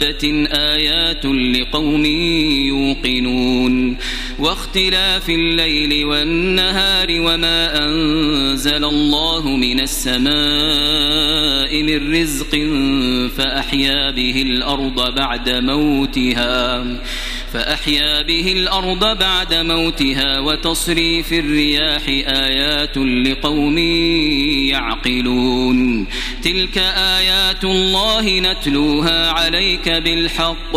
دابة آيات لقوم يوقنون واختلاف الليل والنهار وما أنزل الله من السماء من رزق فأحيا به الأرض بعد موتها فأحيا به الأرض بعد موتها وتصريف الرياح آيات لقوم يعقلون. تلك آيات الله نتلوها عليك بالحق.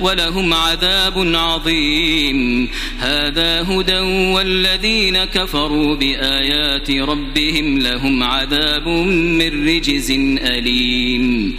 ولهم عذاب عظيم. هذا هدى والذين كفروا بآيات ربهم لهم عذاب من رجز أليم.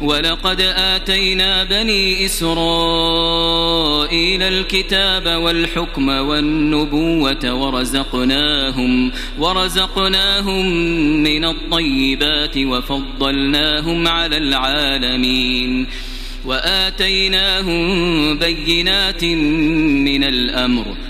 ولقد آتينا بني إسرائيل الكتاب والحكم والنبوة ورزقناهم ورزقناهم من الطيبات وفضلناهم على العالمين وآتيناهم بينات من الأمر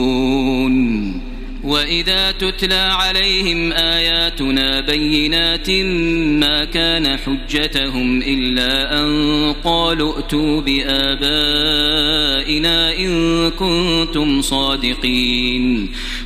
وإذا تتلى عليهم آياتنا بينات ما كان حجتهم إلا أن قالوا ائتوا بآبائنا إن كنتم صادقين.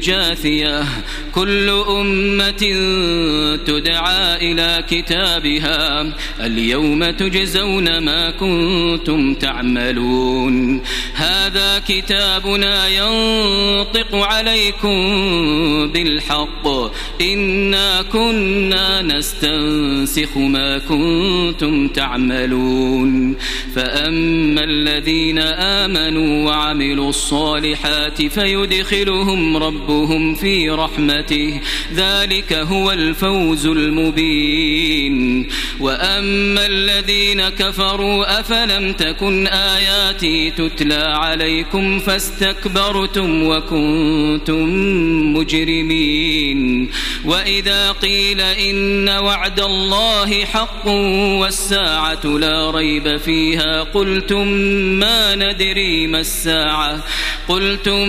جاثية كل أمة تدعى إلى كتابها اليوم تجزون ما كنتم تعملون. هذا كتابنا ينطق عليكم بالحق إنا كنا نستنسخ ما كنتم تعملون. فأما الذين آمنوا وعملوا الصالحات فيدخلهم ربهم في رحمته. ذلك هو الفوز المبين. وأما الذين كفروا أفلم تكن آياتي تتلى عليكم فاستكبرتم وكنتم مجرمين. وإذا قيل إن وعد الله حق والساعة لا ريب فيها قلتم ما ندري ما الساعة. قلتم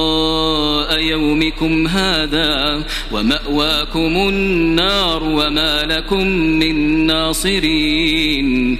يومكم هذا ومأواكم النار وما لكم من ناصرين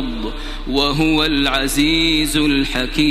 وهو العزيز الحكيم.